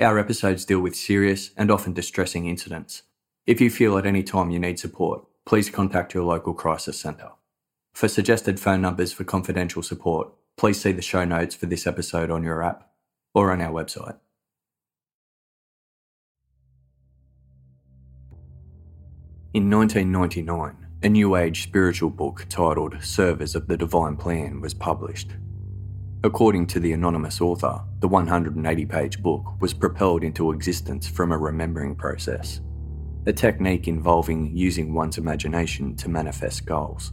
Our episodes deal with serious and often distressing incidents. If you feel at any time you need support, please contact your local crisis centre. For suggested phone numbers for confidential support, please see the show notes for this episode on your app or on our website. In 1999, a New Age spiritual book titled Servers of the Divine Plan was published. According to the anonymous author, the 180 page book was propelled into existence from a remembering process, a technique involving using one's imagination to manifest goals.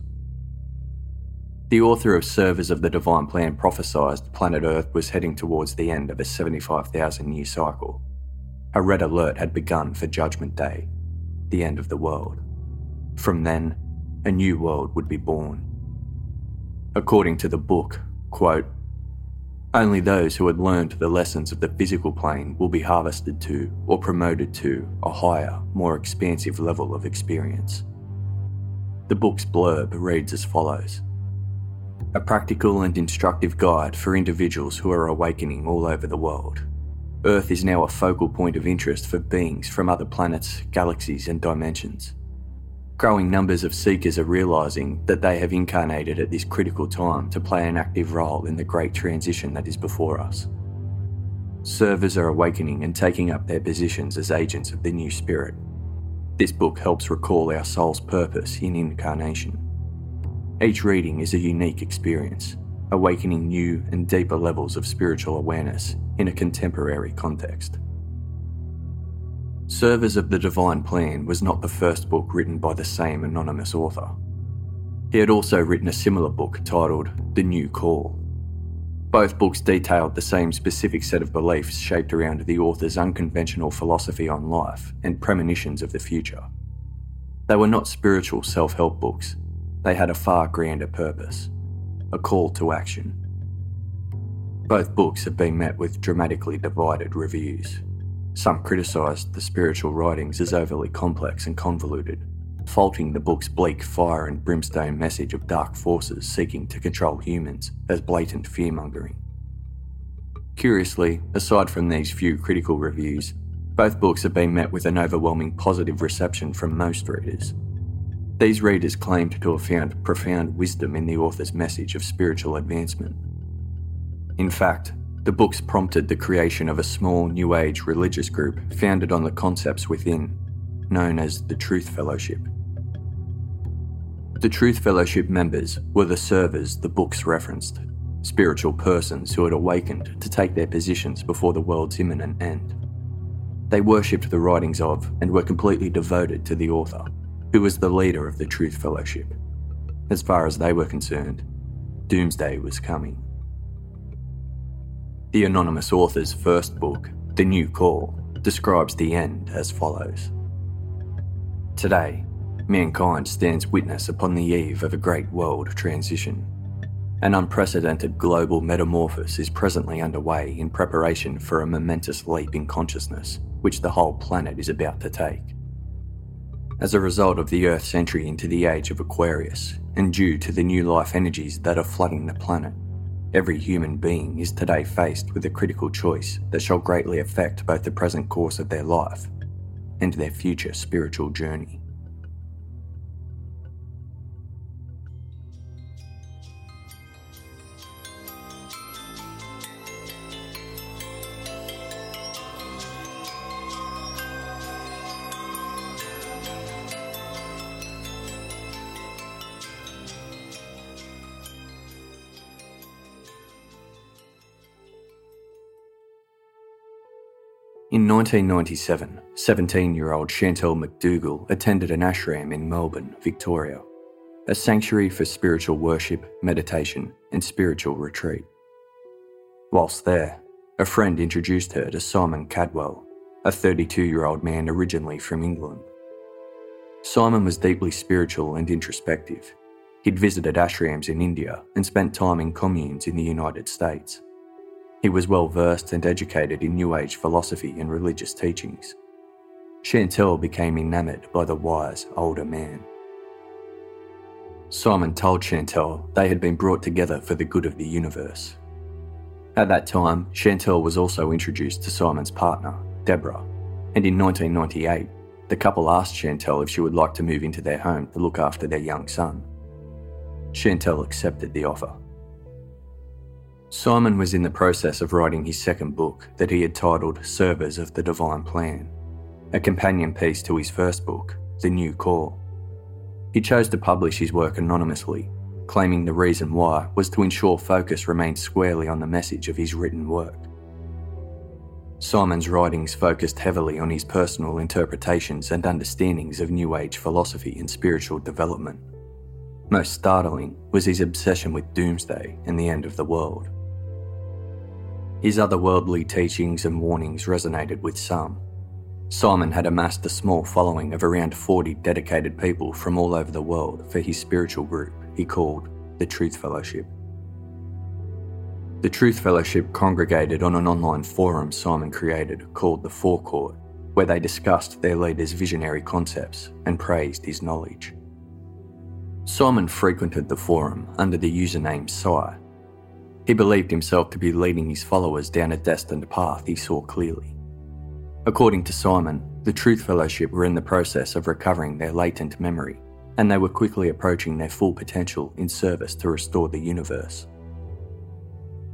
The author of Servers of the Divine Plan prophesied planet Earth was heading towards the end of a 75,000 year cycle. A red alert had begun for Judgment Day, the end of the world. From then, a new world would be born. According to the book, quote, only those who had learned the lessons of the physical plane will be harvested to or promoted to a higher, more expansive level of experience. The book's blurb reads as follows A practical and instructive guide for individuals who are awakening all over the world. Earth is now a focal point of interest for beings from other planets, galaxies, and dimensions. Growing numbers of seekers are realising that they have incarnated at this critical time to play an active role in the great transition that is before us. Servers are awakening and taking up their positions as agents of the new spirit. This book helps recall our soul's purpose in incarnation. Each reading is a unique experience, awakening new and deeper levels of spiritual awareness in a contemporary context. Servers of the Divine Plan was not the first book written by the same anonymous author. He had also written a similar book titled The New Call. Both books detailed the same specific set of beliefs shaped around the author's unconventional philosophy on life and premonitions of the future. They were not spiritual self help books, they had a far grander purpose a call to action. Both books have been met with dramatically divided reviews. Some criticised the spiritual writings as overly complex and convoluted, faulting the book's bleak fire and brimstone message of dark forces seeking to control humans as blatant fearmongering. Curiously, aside from these few critical reviews, both books have been met with an overwhelming positive reception from most readers. These readers claimed to have found profound wisdom in the author's message of spiritual advancement. In fact, the books prompted the creation of a small New Age religious group founded on the concepts within, known as the Truth Fellowship. The Truth Fellowship members were the servers the books referenced, spiritual persons who had awakened to take their positions before the world's imminent end. They worshipped the writings of and were completely devoted to the author, who was the leader of the Truth Fellowship. As far as they were concerned, Doomsday was coming. The anonymous author's first book, The New Call, describes the end as follows Today, mankind stands witness upon the eve of a great world transition. An unprecedented global metamorphosis is presently underway in preparation for a momentous leap in consciousness, which the whole planet is about to take. As a result of the Earth's entry into the age of Aquarius, and due to the new life energies that are flooding the planet, Every human being is today faced with a critical choice that shall greatly affect both the present course of their life and their future spiritual journey. In 1997, 17 year old Chantelle McDougall attended an ashram in Melbourne, Victoria, a sanctuary for spiritual worship, meditation, and spiritual retreat. Whilst there, a friend introduced her to Simon Kadwell, a 32 year old man originally from England. Simon was deeply spiritual and introspective. He'd visited ashrams in India and spent time in communes in the United States. He was well versed and educated in New Age philosophy and religious teachings. Chantelle became enamoured by the wise older man. Simon told Chantelle they had been brought together for the good of the universe. At that time, Chantelle was also introduced to Simon's partner, Deborah, and in 1998, the couple asked Chantelle if she would like to move into their home to look after their young son. Chantelle accepted the offer. Simon was in the process of writing his second book that he had titled Servers of the Divine Plan, a companion piece to his first book, The New Call. He chose to publish his work anonymously, claiming the reason why was to ensure focus remained squarely on the message of his written work. Simon's writings focused heavily on his personal interpretations and understandings of New Age philosophy and spiritual development. Most startling was his obsession with doomsday and the end of the world. His otherworldly teachings and warnings resonated with some. Simon had amassed a small following of around 40 dedicated people from all over the world for his spiritual group he called the Truth Fellowship. The Truth Fellowship congregated on an online forum Simon created called the Forecourt, where they discussed their leader's visionary concepts and praised his knowledge. Simon frequented the forum under the username Psi, he believed himself to be leading his followers down a destined path he saw clearly. According to Simon, the Truth Fellowship were in the process of recovering their latent memory, and they were quickly approaching their full potential in service to restore the universe.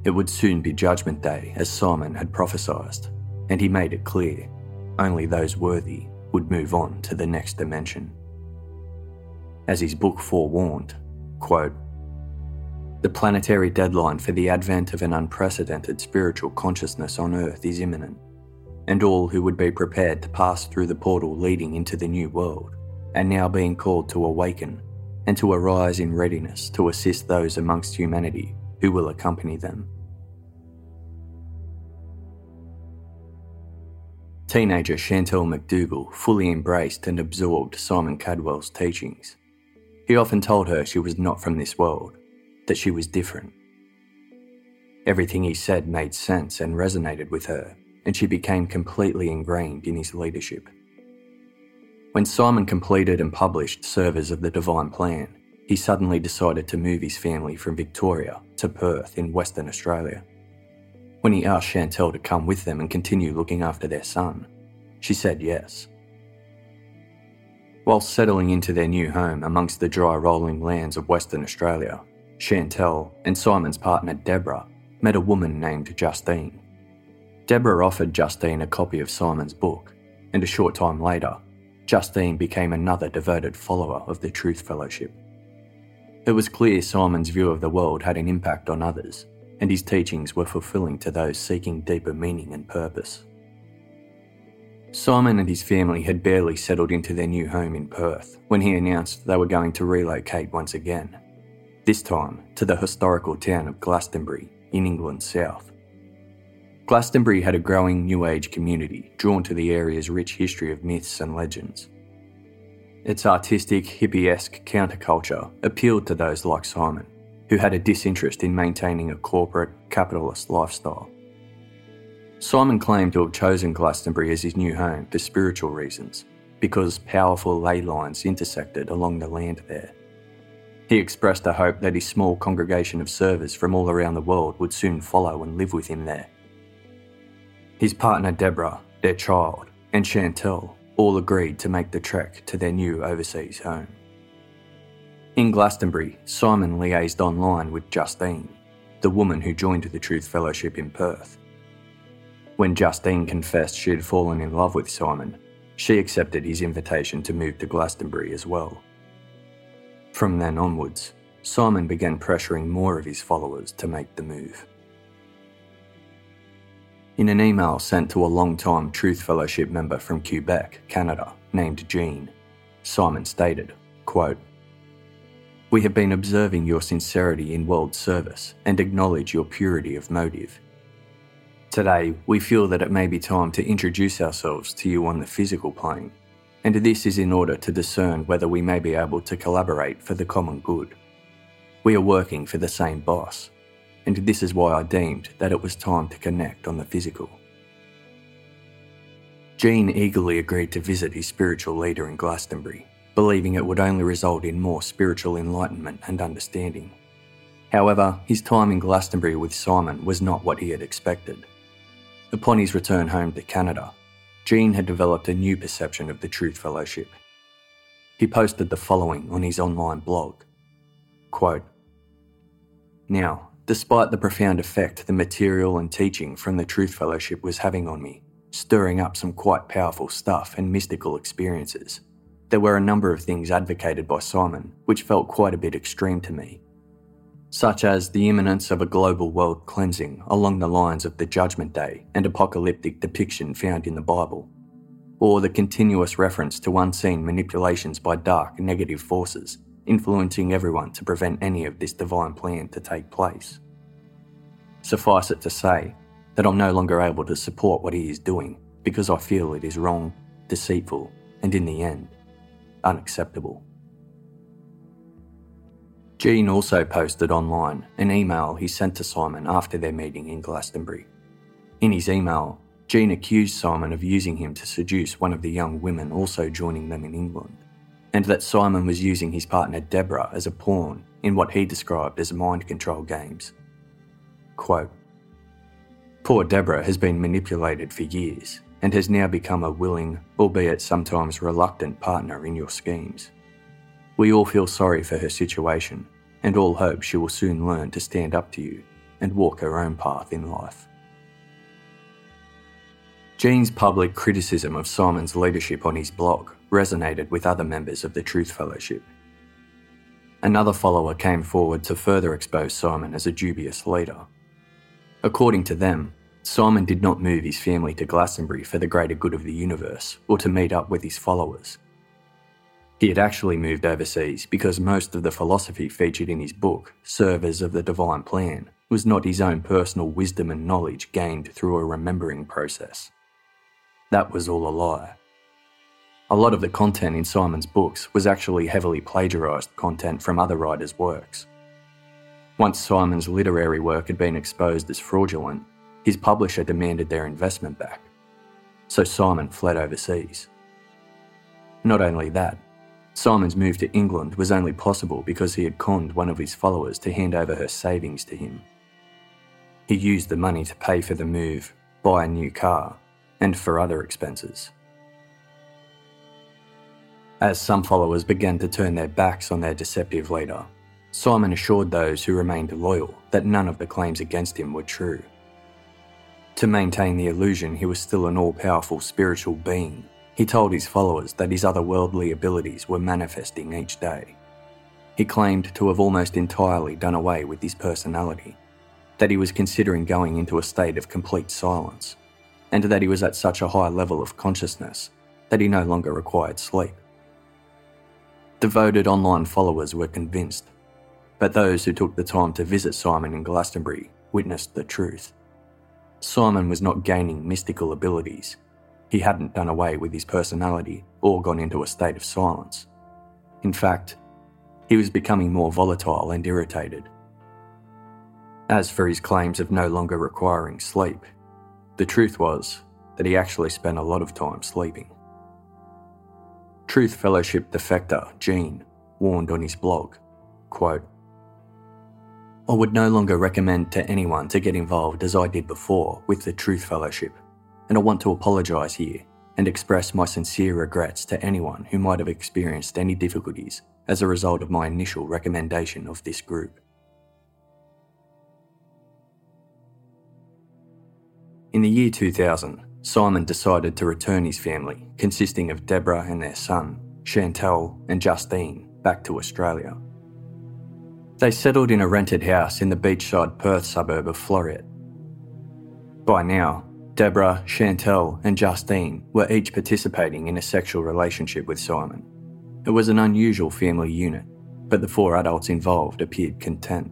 It would soon be Judgment Day, as Simon had prophesied, and he made it clear only those worthy would move on to the next dimension. As his book forewarned, quote, the planetary deadline for the advent of an unprecedented spiritual consciousness on Earth is imminent, and all who would be prepared to pass through the portal leading into the new world are now being called to awaken and to arise in readiness to assist those amongst humanity who will accompany them. Teenager Chantelle McDougall fully embraced and absorbed Simon Kadwell's teachings. He often told her she was not from this world that she was different. Everything he said made sense and resonated with her, and she became completely ingrained in his leadership. When Simon completed and published Servers of the Divine Plan, he suddenly decided to move his family from Victoria to Perth in Western Australia. When he asked Chantelle to come with them and continue looking after their son, she said yes. While settling into their new home amongst the dry rolling lands of Western Australia, Chantelle, and Simon's partner Deborah met a woman named Justine. Deborah offered Justine a copy of Simon's book, and a short time later, Justine became another devoted follower of the Truth Fellowship. It was clear Simon's view of the world had an impact on others, and his teachings were fulfilling to those seeking deeper meaning and purpose. Simon and his family had barely settled into their new home in Perth when he announced they were going to relocate once again this time to the historical town of Glastonbury in England's south. Glastonbury had a growing New Age community drawn to the area's rich history of myths and legends. Its artistic, hippie-esque counterculture appealed to those like Simon, who had a disinterest in maintaining a corporate, capitalist lifestyle. Simon claimed to have chosen Glastonbury as his new home for spiritual reasons, because powerful ley lines intersected along the land there. He expressed a hope that his small congregation of servers from all around the world would soon follow and live with him there. His partner Deborah, their child, and Chantelle all agreed to make the trek to their new overseas home. In Glastonbury, Simon liaised online with Justine, the woman who joined the Truth Fellowship in Perth. When Justine confessed she had fallen in love with Simon, she accepted his invitation to move to Glastonbury as well. From then onwards, Simon began pressuring more of his followers to make the move. In an email sent to a long-time Truth Fellowship member from Quebec, Canada, named Jean, Simon stated, quote, We have been observing your sincerity in world service and acknowledge your purity of motive. Today, we feel that it may be time to introduce ourselves to you on the physical plane, and this is in order to discern whether we may be able to collaborate for the common good. We are working for the same boss, and this is why I deemed that it was time to connect on the physical. Jean eagerly agreed to visit his spiritual leader in Glastonbury, believing it would only result in more spiritual enlightenment and understanding. However, his time in Glastonbury with Simon was not what he had expected. Upon his return home to Canada, Jean had developed a new perception of the Truth Fellowship. He posted the following on his online blog Quote, Now, despite the profound effect the material and teaching from the Truth Fellowship was having on me, stirring up some quite powerful stuff and mystical experiences, there were a number of things advocated by Simon which felt quite a bit extreme to me, such as the imminence of a global world cleansing along the lines of the Judgment Day and apocalyptic depiction found in the Bible, or the continuous reference to unseen manipulations by dark negative forces influencing everyone to prevent any of this divine plan to take place. Suffice it to say that I'm no longer able to support what he is doing because I feel it is wrong, deceitful, and in the end, unacceptable. Jean also posted online an email he sent to Simon after their meeting in Glastonbury. In his email, Jean accused Simon of using him to seduce one of the young women also joining them in England and that Simon was using his partner Deborah as a pawn in what he described as mind control games. Quote, Poor Deborah has been manipulated for years and has now become a willing, albeit sometimes reluctant, partner in your schemes. We all feel sorry for her situation and all hope she will soon learn to stand up to you and walk her own path in life. Jean's public criticism of Simon's leadership on his blog resonated with other members of the Truth Fellowship. Another follower came forward to further expose Simon as a dubious leader. According to them, Simon did not move his family to Glastonbury for the greater good of the universe or to meet up with his followers. He had actually moved overseas because most of the philosophy featured in his book, Servers of the Divine Plan, was not his own personal wisdom and knowledge gained through a remembering process. That was all a lie. A lot of the content in Simon's books was actually heavily plagiarised content from other writers' works. Once Simon's literary work had been exposed as fraudulent, his publisher demanded their investment back. So Simon fled overseas. Not only that, Simon's move to England was only possible because he had conned one of his followers to hand over her savings to him. He used the money to pay for the move, buy a new car, and for other expenses. As some followers began to turn their backs on their deceptive leader, Simon assured those who remained loyal that none of the claims against him were true. To maintain the illusion he was still an all powerful spiritual being, he told his followers that his otherworldly abilities were manifesting each day. He claimed to have almost entirely done away with his personality, that he was considering going into a state of complete silence, and that he was at such a high level of consciousness that he no longer required sleep. Devoted online followers were convinced, but those who took the time to visit Simon in Glastonbury witnessed the truth. Simon was not gaining mystical abilities. He hadn't done away with his personality or gone into a state of silence. In fact, he was becoming more volatile and irritated. As for his claims of no longer requiring sleep, the truth was that he actually spent a lot of time sleeping. Truth Fellowship defector Jean warned on his blog, quote, I would no longer recommend to anyone to get involved as I did before with the Truth Fellowship, and I want to apologise here and express my sincere regrets to anyone who might have experienced any difficulties as a result of my initial recommendation of this group. In the year 2000, Simon decided to return his family, consisting of Deborah and their son, Chantelle and Justine, back to Australia. They settled in a rented house in the beachside Perth suburb of Floreat. By now, Deborah, Chantelle, and Justine were each participating in a sexual relationship with Simon. It was an unusual family unit, but the four adults involved appeared content.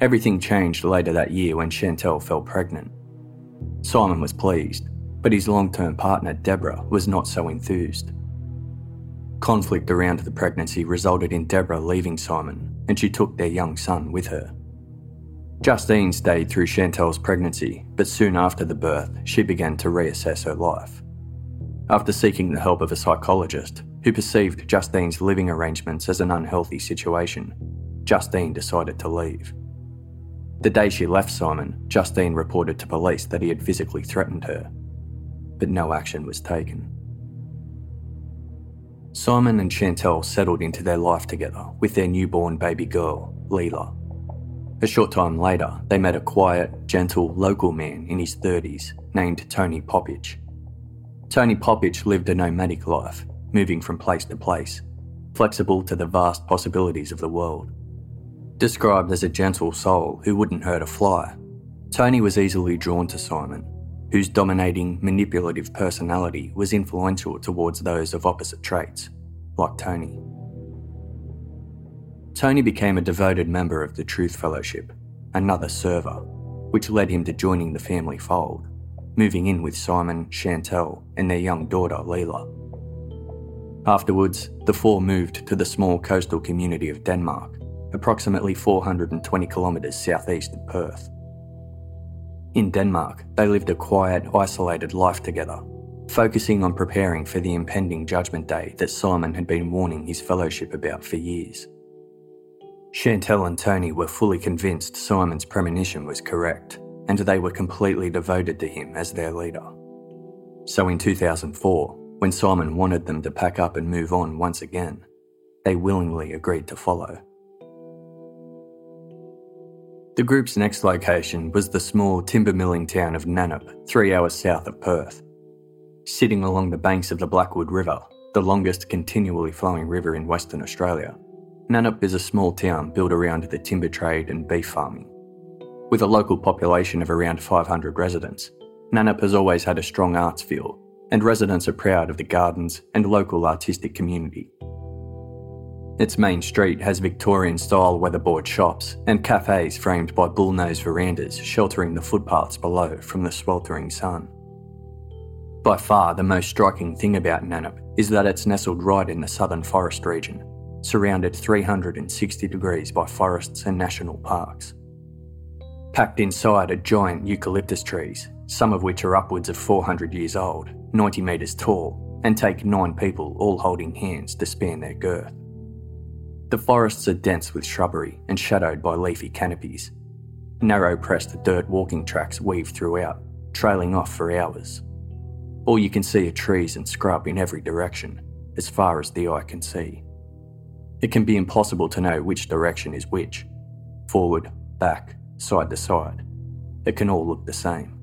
Everything changed later that year when Chantelle fell pregnant. Simon was pleased, but his long term partner, Deborah, was not so enthused. Conflict around the pregnancy resulted in Deborah leaving Simon, and she took their young son with her. Justine stayed through Chantelle's pregnancy, but soon after the birth, she began to reassess her life. After seeking the help of a psychologist, who perceived Justine's living arrangements as an unhealthy situation, Justine decided to leave. The day she left Simon, Justine reported to police that he had physically threatened her, but no action was taken. Simon and Chantelle settled into their life together with their newborn baby girl, Leela. A short time later, they met a quiet, gentle local man in his 30s named Tony Popic. Tony Popic lived a nomadic life, moving from place to place, flexible to the vast possibilities of the world. Described as a gentle soul who wouldn't hurt a fly, Tony was easily drawn to Simon, whose dominating, manipulative personality was influential towards those of opposite traits, like Tony. Tony became a devoted member of the Truth Fellowship, another server, which led him to joining the family fold, moving in with Simon, Chantelle, and their young daughter, Leela. Afterwards, the four moved to the small coastal community of Denmark, approximately 420 kilometres southeast of Perth. In Denmark, they lived a quiet, isolated life together, focusing on preparing for the impending judgment day that Simon had been warning his fellowship about for years. Chantelle and Tony were fully convinced Simon's premonition was correct, and they were completely devoted to him as their leader. So in 2004, when Simon wanted them to pack up and move on once again, they willingly agreed to follow. The group's next location was the small timber milling town of Nannup, three hours south of Perth. Sitting along the banks of the Blackwood River, the longest continually flowing river in Western Australia, Nannup is a small town built around the timber trade and beef farming. With a local population of around 500 residents, Nannup has always had a strong arts feel, and residents are proud of the gardens and local artistic community. Its main street has Victorian style weatherboard shops and cafes framed by bullnose verandas sheltering the footpaths below from the sweltering sun. By far, the most striking thing about Nannup is that it's nestled right in the southern forest region, surrounded 360 degrees by forests and national parks. Packed inside are giant eucalyptus trees, some of which are upwards of 400 years old, 90 metres tall, and take nine people all holding hands to span their girth. The forests are dense with shrubbery and shadowed by leafy canopies. Narrow pressed dirt walking tracks weave throughout, trailing off for hours. All you can see are trees and scrub in every direction, as far as the eye can see. It can be impossible to know which direction is which forward, back, side to side. It can all look the same.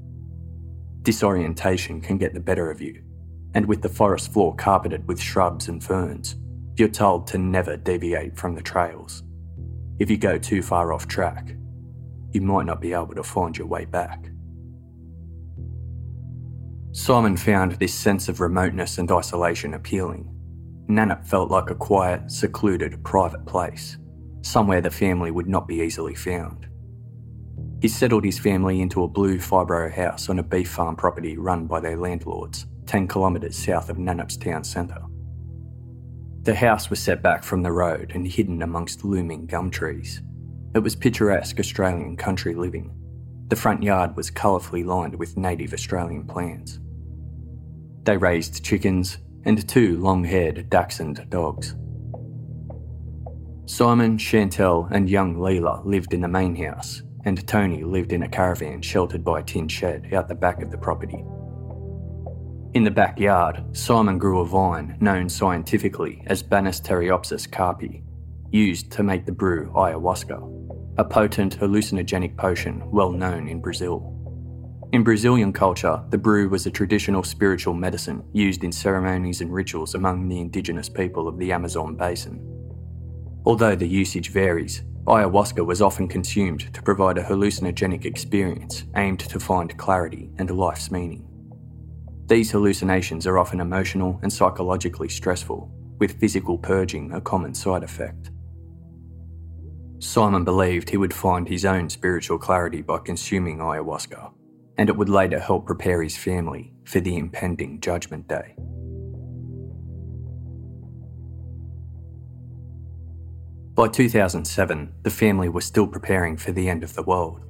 Disorientation can get the better of you, and with the forest floor carpeted with shrubs and ferns, you're told to never deviate from the trails. If you go too far off track, you might not be able to find your way back. Simon found this sense of remoteness and isolation appealing Nannup felt like a quiet, secluded, private place, somewhere the family would not be easily found. He settled his family into a blue fibro house on a beef farm property run by their landlords, 10 kilometres south of Nannup's town centre. The house was set back from the road and hidden amongst looming gum trees. It was picturesque Australian country living. The front yard was colourfully lined with native Australian plants. They raised chickens, and two long haired dachshund dogs. Simon, Chantelle, and young Leela lived in the main house, and Tony lived in a caravan sheltered by a tin shed out the back of the property. In the backyard, Simon grew a vine known scientifically as Banisteriopsis caapi, used to make the brew ayahuasca, a potent hallucinogenic potion well known in Brazil. In Brazilian culture, the brew was a traditional spiritual medicine used in ceremonies and rituals among the indigenous people of the Amazon basin. Although the usage varies, ayahuasca was often consumed to provide a hallucinogenic experience aimed to find clarity and life's meaning. These hallucinations are often emotional and psychologically stressful, with physical purging a common side effect. Simon believed he would find his own spiritual clarity by consuming ayahuasca, and it would later help prepare his family for the impending Judgment Day. By 2007, the family was still preparing for the end of the world.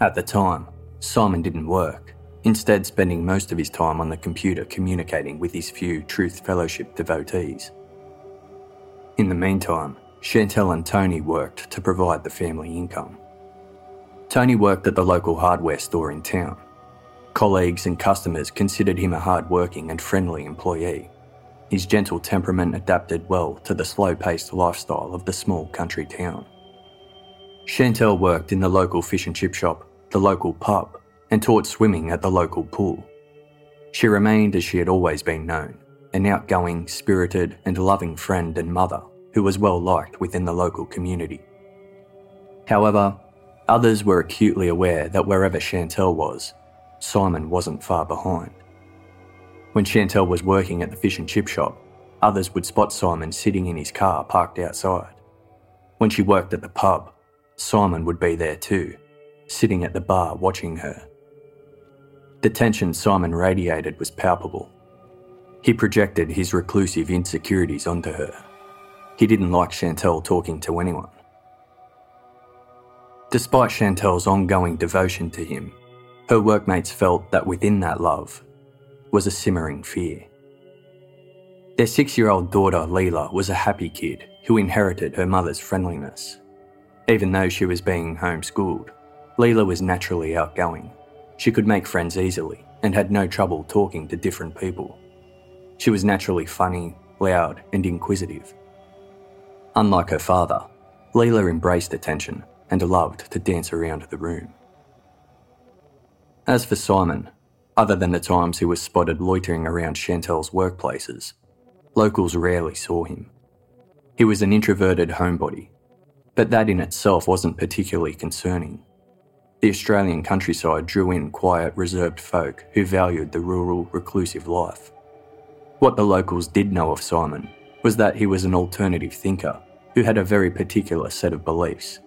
At the time, Simon didn't work, instead, spending most of his time on the computer communicating with his few Truth Fellowship devotees. In the meantime, Chantelle and Tony worked to provide the family income. Tony worked at the local hardware store in town. Colleagues and customers considered him a hard-working and friendly employee. His gentle temperament adapted well to the slow-paced lifestyle of the small country town. Chantelle worked in the local fish and chip shop, the local pub, and taught swimming at the local pool. She remained as she had always been known, an outgoing, spirited, and loving friend and mother who was well liked within the local community. However, others were acutely aware that wherever Chantelle was, Simon wasn't far behind. When Chantelle was working at the fish and chip shop, others would spot Simon sitting in his car parked outside. When she worked at the pub, Simon would be there too, sitting at the bar watching her. The tension Simon radiated was palpable. He projected his reclusive insecurities onto her. He didn't like Chantelle talking to anyone. Despite Chantelle's ongoing devotion to him, her workmates felt that within that love was a simmering fear. Their six year old daughter, Leela, was a happy kid who inherited her mother's friendliness. Even though she was being homeschooled, Leela was naturally outgoing. She could make friends easily and had no trouble talking to different people. She was naturally funny, loud, and inquisitive. Unlike her father, Leela embraced attention and loved to dance around the room. As for Simon, other than the times he was spotted loitering around Chantelle's workplaces, locals rarely saw him. He was an introverted homebody, but that in itself wasn't particularly concerning. The Australian countryside drew in quiet, reserved folk who valued the rural, reclusive life. What the locals did know of Simon was that he was an alternative thinker who had a very particular set of beliefs.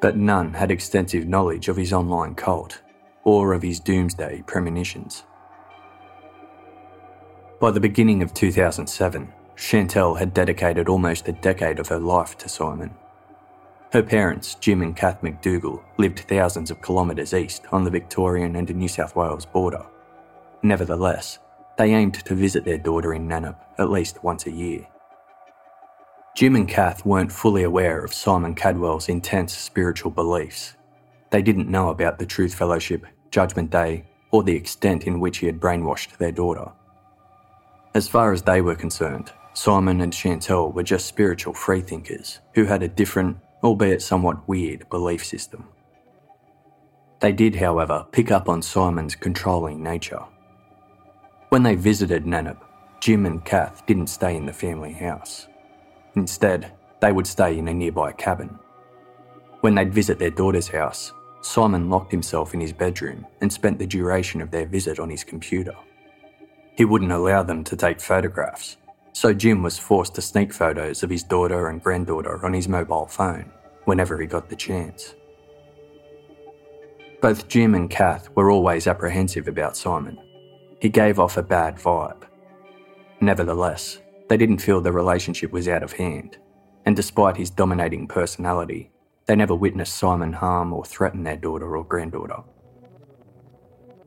But none had extensive knowledge of his online cult or of his doomsday premonitions. By the beginning of 2007, Chantelle had dedicated almost a decade of her life to Simon. Her parents, Jim and Kath McDougall, lived thousands of kilometres east on the Victorian and New South Wales border. Nevertheless, they aimed to visit their daughter in Nannup at least once a year. Jim and Kath weren't fully aware of Simon Kadwell's intense spiritual beliefs. They didn't know about the Truth Fellowship, Judgment Day, or the extent in which he had brainwashed their daughter. As far as they were concerned, Simon and Chantelle were just spiritual freethinkers who had a different, albeit somewhat weird, belief system. They did, however, pick up on Simon's controlling nature. When they visited Nannup, Jim and Kath didn't stay in the family house. Instead, they would stay in a nearby cabin. When they'd visit their daughter's house, Simon locked himself in his bedroom and spent the duration of their visit on his computer. He wouldn't allow them to take photographs, so Jim was forced to sneak photos of his daughter and granddaughter on his mobile phone whenever he got the chance. Both Jim and Kath were always apprehensive about Simon he gave off a bad vibe. Nevertheless, they didn't feel the relationship was out of hand, and despite his dominating personality, they never witnessed Simon harm or threaten their daughter or granddaughter.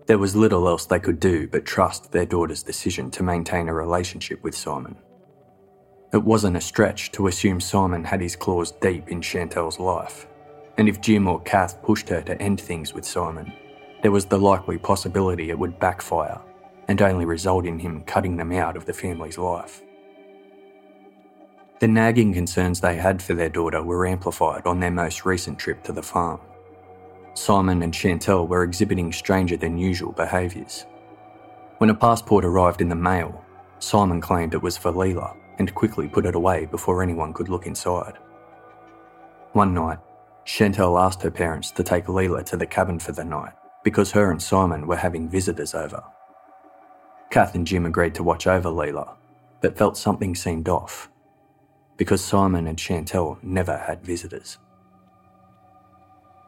There was little else they could do but trust their daughter's decision to maintain a relationship with Simon. It wasn't a stretch to assume Simon had his claws deep in Chantelle's life, and if Jim or Kath pushed her to end things with Simon, there was the likely possibility it would backfire and only result in him cutting them out of the family's life. The nagging concerns they had for their daughter were amplified on their most recent trip to the farm. Simon and Chantelle were exhibiting stranger than usual behaviours. When a passport arrived in the mail, Simon claimed it was for Leela and quickly put it away before anyone could look inside. One night, Chantelle asked her parents to take Leela to the cabin for the night because her and Simon were having visitors over. Kath and Jim agreed to watch over Leela, but felt something seemed off because Simon and Chantelle never had visitors.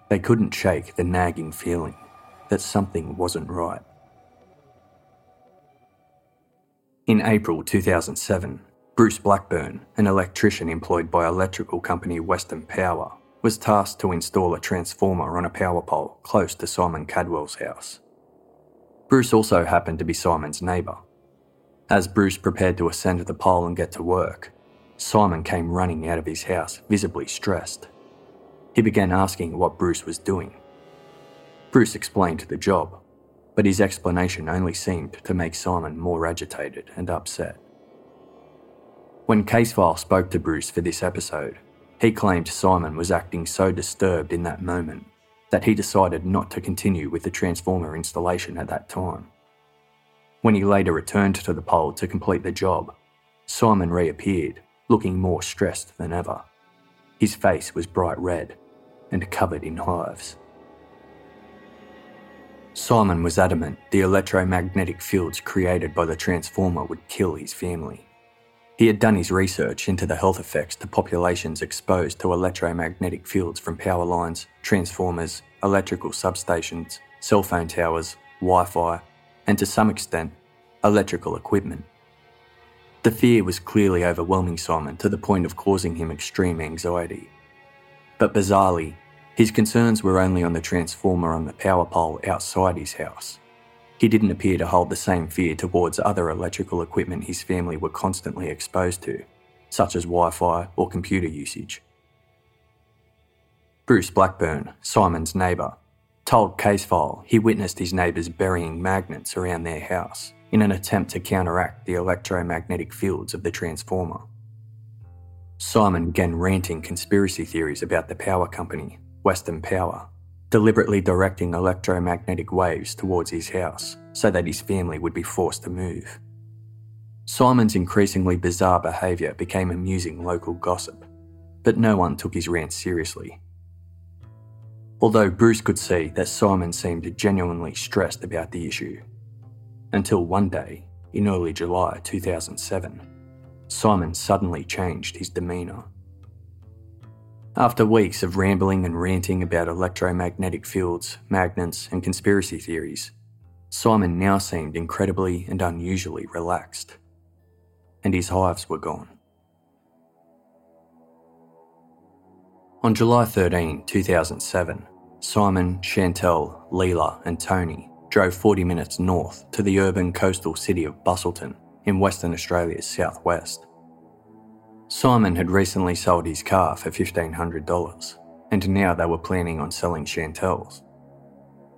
They couldn't shake the nagging feeling that something wasn't right. In April 2007, Bruce Blackburn, an electrician employed by electrical company Western Power, was tasked to install a transformer on a power pole close to Simon Kadwell's house. Bruce also happened to be Simon's neighbour. As Bruce prepared to ascend the pole and get to work, Simon came running out of his house, visibly stressed. He began asking what Bruce was doing. Bruce explained the job, but his explanation only seemed to make Simon more agitated and upset. When Casefile spoke to Bruce for this episode, he claimed Simon was acting so disturbed in that moment that he decided not to continue with the transformer installation at that time. When he later returned to the pole to complete the job, Simon reappeared, looking more stressed than ever. His face was bright red and covered in hives. Simon was adamant the electromagnetic fields created by the transformer would kill his family. He had done his research into the health effects to populations exposed to electromagnetic fields from power lines, transformers, electrical substations, cell phone towers, Wi Fi, and to some extent, electrical equipment. The fear was clearly overwhelming Simon to the point of causing him extreme anxiety. But bizarrely, his concerns were only on the transformer on the power pole outside his house. He didn't appear to hold the same fear towards other electrical equipment his family were constantly exposed to, such as Wi Fi or computer usage. Bruce Blackburn, Simon's neighbour, told Casefile he witnessed his neighbours burying magnets around their house in an attempt to counteract the electromagnetic fields of the transformer. Simon began ranting conspiracy theories about the power company, Western Power, deliberately directing electromagnetic waves towards his house so that his family would be forced to move. Simon's increasingly bizarre behaviour became amusing local gossip, but no one took his rant seriously. Although Bruce could see that Simon seemed genuinely stressed about the issue. Until one day, in early July 2007, Simon suddenly changed his demeanour. After weeks of rambling and ranting about electromagnetic fields, magnets, and conspiracy theories, Simon now seemed incredibly and unusually relaxed. And his hives were gone. On July 13, 2007, Simon, Chantelle, Leela, and Tony drove 40 minutes north to the urban coastal city of Busselton in Western Australia's southwest. Simon had recently sold his car for $1,500, and now they were planning on selling Chantelle's.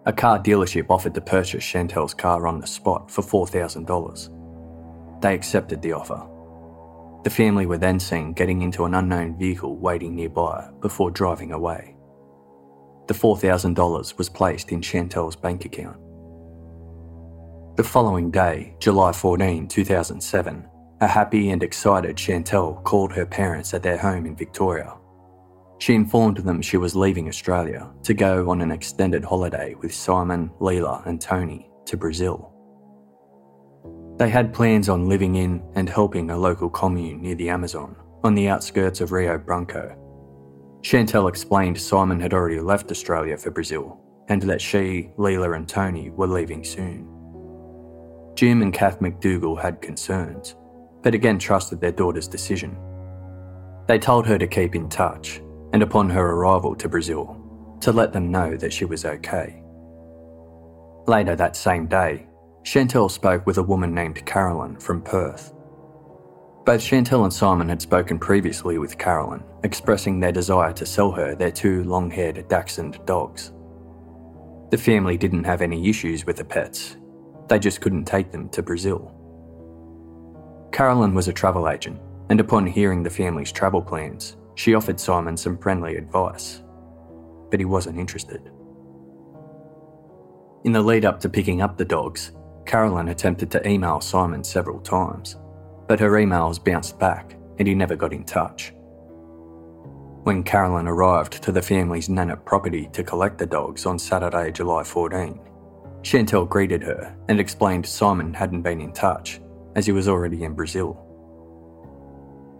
A car dealership offered to purchase Chantelle's car on the spot for $4,000. They accepted the offer. The family were then seen getting into an unknown vehicle waiting nearby before driving away. The $4,000 was placed in Chantelle's bank account. The following day, July 14, 2007, a happy and excited Chantelle called her parents at their home in Victoria. She informed them she was leaving Australia to go on an extended holiday with Simon, Leela, and Tony to Brazil. They had plans on living in and helping a local commune near the Amazon, on the outskirts of Rio Branco. Chantelle explained Simon had already left Australia for Brazil and that she, Leela, and Tony were leaving soon. Jim and Kath McDougall had concerns, but again trusted their daughter's decision. They told her to keep in touch, and upon her arrival to Brazil, to let them know that she was okay. Later that same day, Chantelle spoke with a woman named Carolyn from Perth. Both Chantelle and Simon had spoken previously with Carolyn, expressing their desire to sell her their two long haired Dachshund dogs. The family didn't have any issues with the pets, they just couldn't take them to Brazil. Carolyn was a travel agent, and upon hearing the family's travel plans, she offered Simon some friendly advice. But he wasn't interested. In the lead up to picking up the dogs, Carolyn attempted to email Simon several times, but her emails bounced back and he never got in touch. When Carolyn arrived to the family's Nannup property to collect the dogs on Saturday, July 14, Chantelle greeted her and explained Simon hadn't been in touch, as he was already in Brazil.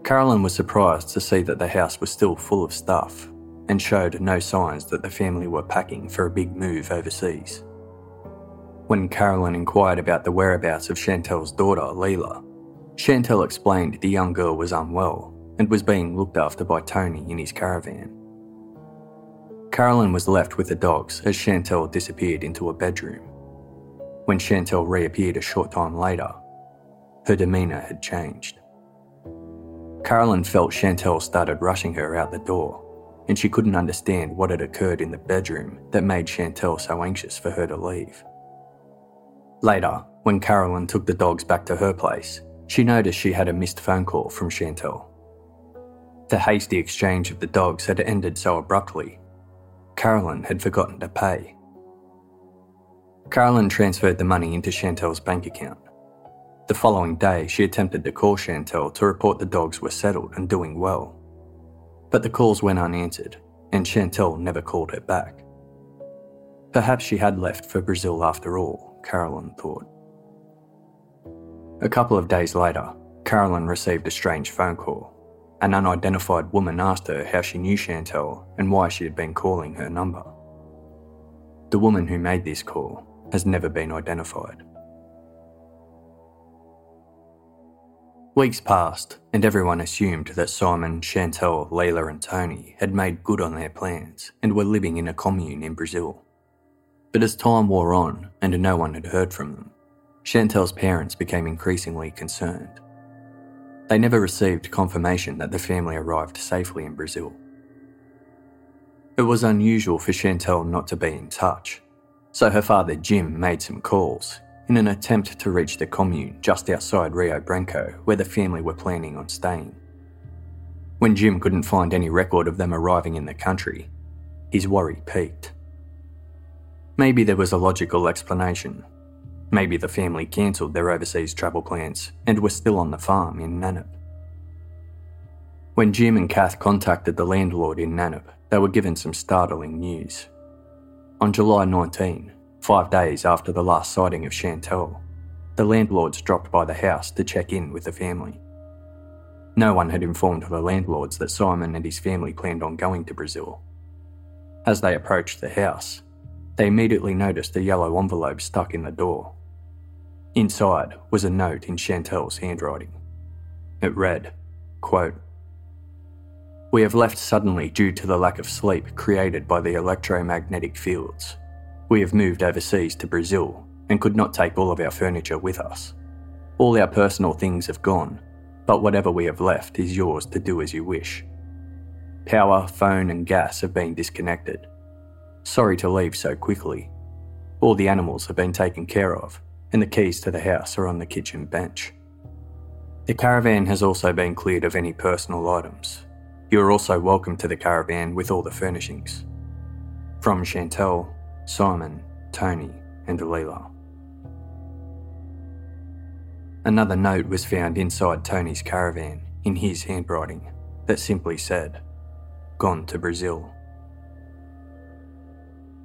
Carolyn was surprised to see that the house was still full of stuff and showed no signs that the family were packing for a big move overseas. When Carolyn inquired about the whereabouts of Chantelle's daughter, Leela, Chantelle explained the young girl was unwell and was being looked after by Tony in his caravan. Carolyn was left with the dogs as Chantelle disappeared into a bedroom. When Chantelle reappeared a short time later, her demeanour had changed. Carolyn felt Chantelle started rushing her out the door, and she couldn't understand what had occurred in the bedroom that made Chantelle so anxious for her to leave. Later, when Carolyn took the dogs back to her place, she noticed she had a missed phone call from Chantelle. The hasty exchange of the dogs had ended so abruptly. Carolyn had forgotten to pay. Carolyn transferred the money into Chantelle's bank account. The following day, she attempted to call Chantelle to report the dogs were settled and doing well. But the calls went unanswered, and Chantelle never called her back. Perhaps she had left for Brazil after all, Carolyn thought. A couple of days later, Carolyn received a strange phone call. An unidentified woman asked her how she knew Chantelle and why she had been calling her number. The woman who made this call has never been identified. Weeks passed, and everyone assumed that Simon, Chantelle, Leela, and Tony had made good on their plans and were living in a commune in Brazil. But as time wore on and no one had heard from them, Chantelle's parents became increasingly concerned. They never received confirmation that the family arrived safely in Brazil. It was unusual for Chantelle not to be in touch, so her father Jim made some calls in an attempt to reach the commune just outside Rio Branco where the family were planning on staying. When Jim couldn't find any record of them arriving in the country, his worry peaked. Maybe there was a logical explanation. Maybe the family cancelled their overseas travel plans and were still on the farm in Nannup. When Jim and Kath contacted the landlord in Nannup, they were given some startling news. On July 19, Five days after the last sighting of Chantelle, the landlords dropped by the house to check in with the family. No one had informed the landlords that Simon and his family planned on going to Brazil. As they approached the house, they immediately noticed a yellow envelope stuck in the door. Inside was a note in Chantelle's handwriting. It read, quote, We have left suddenly due to the lack of sleep created by the electromagnetic fields we have moved overseas to Brazil and could not take all of our furniture with us. All our personal things have gone, but whatever we have left is yours to do as you wish. Power, phone, and gas have been disconnected. Sorry to leave so quickly. All the animals have been taken care of, and the keys to the house are on the kitchen bench. The caravan has also been cleared of any personal items. You are also welcome to the caravan with all the furnishings. From Chantelle, Simon, Tony, and Leela. Another note was found inside Tony's caravan in his handwriting that simply said, Gone to Brazil.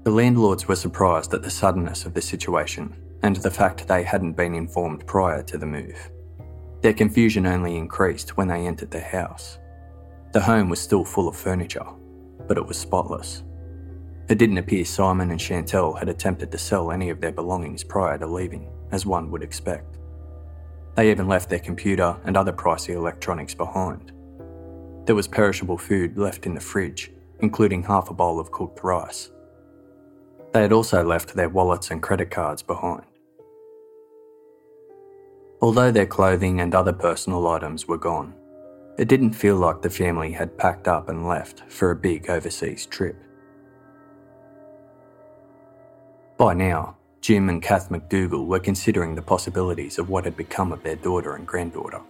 The landlords were surprised at the suddenness of the situation and the fact they hadn't been informed prior to the move. Their confusion only increased when they entered the house. The home was still full of furniture, but it was spotless. It didn't appear Simon and Chantelle had attempted to sell any of their belongings prior to leaving, as one would expect. They even left their computer and other pricey electronics behind. There was perishable food left in the fridge, including half a bowl of cooked rice. They had also left their wallets and credit cards behind. Although their clothing and other personal items were gone, it didn't feel like the family had packed up and left for a big overseas trip. By now, Jim and Kath McDougall were considering the possibilities of what had become of their daughter and granddaughter.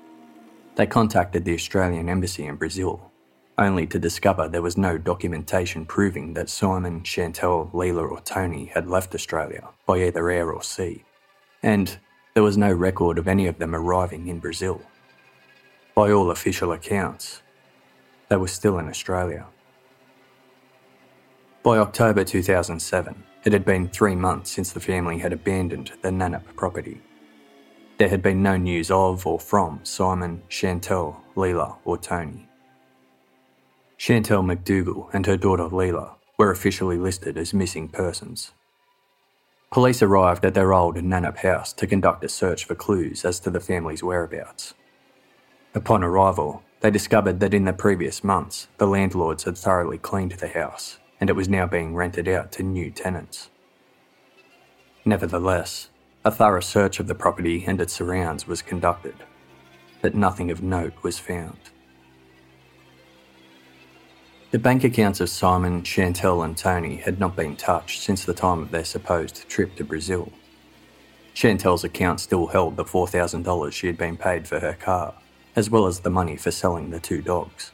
They contacted the Australian Embassy in Brazil, only to discover there was no documentation proving that Simon, Chantelle, Leela, or Tony had left Australia by either air or sea, and there was no record of any of them arriving in Brazil. By all official accounts, they were still in Australia. By October 2007, it had been three months since the family had abandoned the Nannup property. There had been no news of or from Simon, Chantelle, Leela, or Tony. Chantelle McDougall and her daughter Leela were officially listed as missing persons. Police arrived at their old Nannup house to conduct a search for clues as to the family's whereabouts. Upon arrival, they discovered that in the previous months, the landlords had thoroughly cleaned the house and it was now being rented out to new tenants. Nevertheless, a thorough search of the property and its surrounds was conducted, but nothing of note was found. The bank accounts of Simon, Chantelle, and Tony had not been touched since the time of their supposed trip to Brazil. Chantelle's account still held the $4,000 she had been paid for her car, as well as the money for selling the two dogs.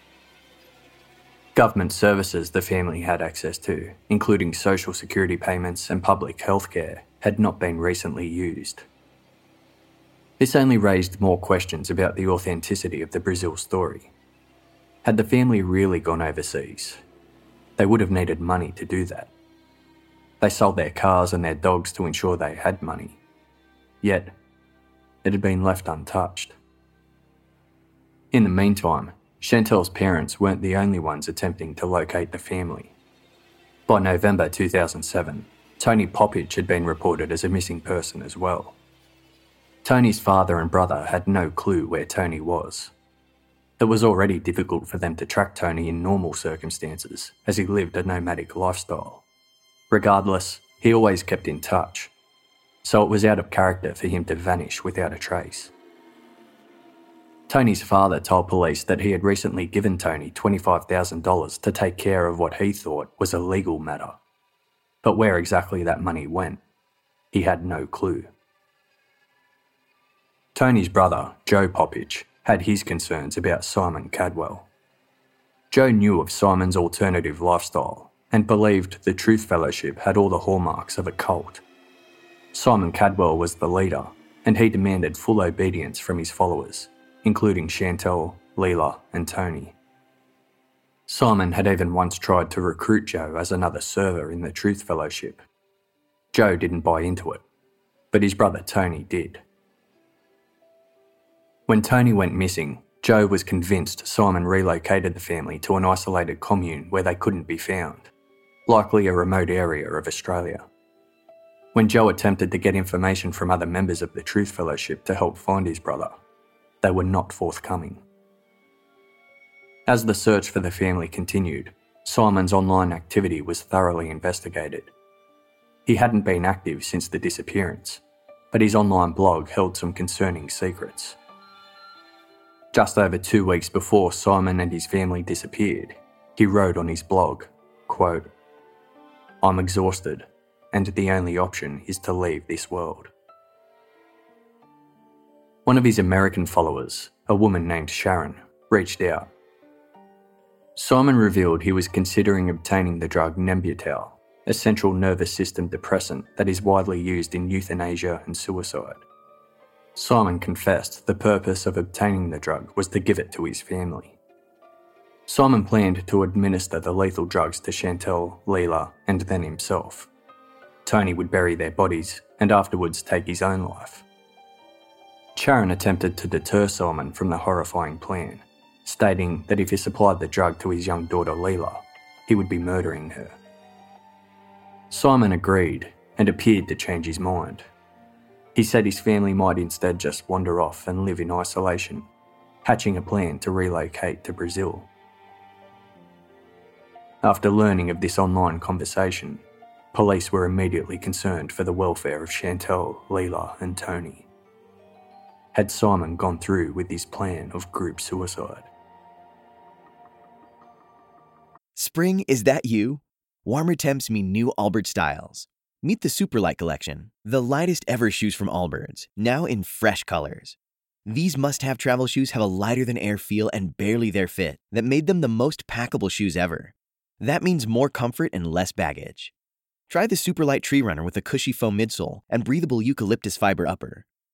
Government services the family had access to, including social security payments and public health care, had not been recently used. This only raised more questions about the authenticity of the Brazil story. Had the family really gone overseas? They would have needed money to do that. They sold their cars and their dogs to ensure they had money. Yet, it had been left untouched. In the meantime, Chantelle's parents weren't the only ones attempting to locate the family. By November 2007, Tony Popic had been reported as a missing person as well. Tony's father and brother had no clue where Tony was. It was already difficult for them to track Tony in normal circumstances, as he lived a nomadic lifestyle. Regardless, he always kept in touch, so it was out of character for him to vanish without a trace. Tony's father told police that he had recently given Tony $25,000 to take care of what he thought was a legal matter. But where exactly that money went, he had no clue. Tony's brother, Joe Popic, had his concerns about Simon Kadwell. Joe knew of Simon's alternative lifestyle and believed the Truth Fellowship had all the hallmarks of a cult. Simon Kadwell was the leader, and he demanded full obedience from his followers including Chantelle, Leela, and Tony. Simon had even once tried to recruit Joe as another server in the Truth Fellowship. Joe didn't buy into it, but his brother Tony did. When Tony went missing, Joe was convinced Simon relocated the family to an isolated commune where they couldn't be found, likely a remote area of Australia. When Joe attempted to get information from other members of the Truth Fellowship to help find his brother, they were not forthcoming. As the search for the family continued, Simon's online activity was thoroughly investigated. He hadn't been active since the disappearance, but his online blog held some concerning secrets. Just over two weeks before Simon and his family disappeared, he wrote on his blog, quote, I'm exhausted, and the only option is to leave this world. One of his American followers, a woman named Sharon, reached out. Simon revealed he was considering obtaining the drug Nembutal, a central nervous system depressant that is widely used in euthanasia and suicide. Simon confessed the purpose of obtaining the drug was to give it to his family. Simon planned to administer the lethal drugs to Chantelle, Leela, and then himself. Tony would bury their bodies and afterwards take his own life. Sharon attempted to deter Simon from the horrifying plan, stating that if he supplied the drug to his young daughter Leela, he would be murdering her. Simon agreed and appeared to change his mind. He said his family might instead just wander off and live in isolation, hatching a plan to relocate to Brazil. After learning of this online conversation, police were immediately concerned for the welfare of Chantelle, Leela, and Tony had Simon gone through with his plan of group suicide. Spring, is that you? Warmer temps mean new Allbirds styles. Meet the Superlight Collection, the lightest ever shoes from Allbirds, now in fresh colors. These must have travel shoes have a lighter than air feel and barely their fit that made them the most packable shoes ever. That means more comfort and less baggage. Try the Superlight Tree Runner with a cushy foam midsole and breathable eucalyptus fiber upper.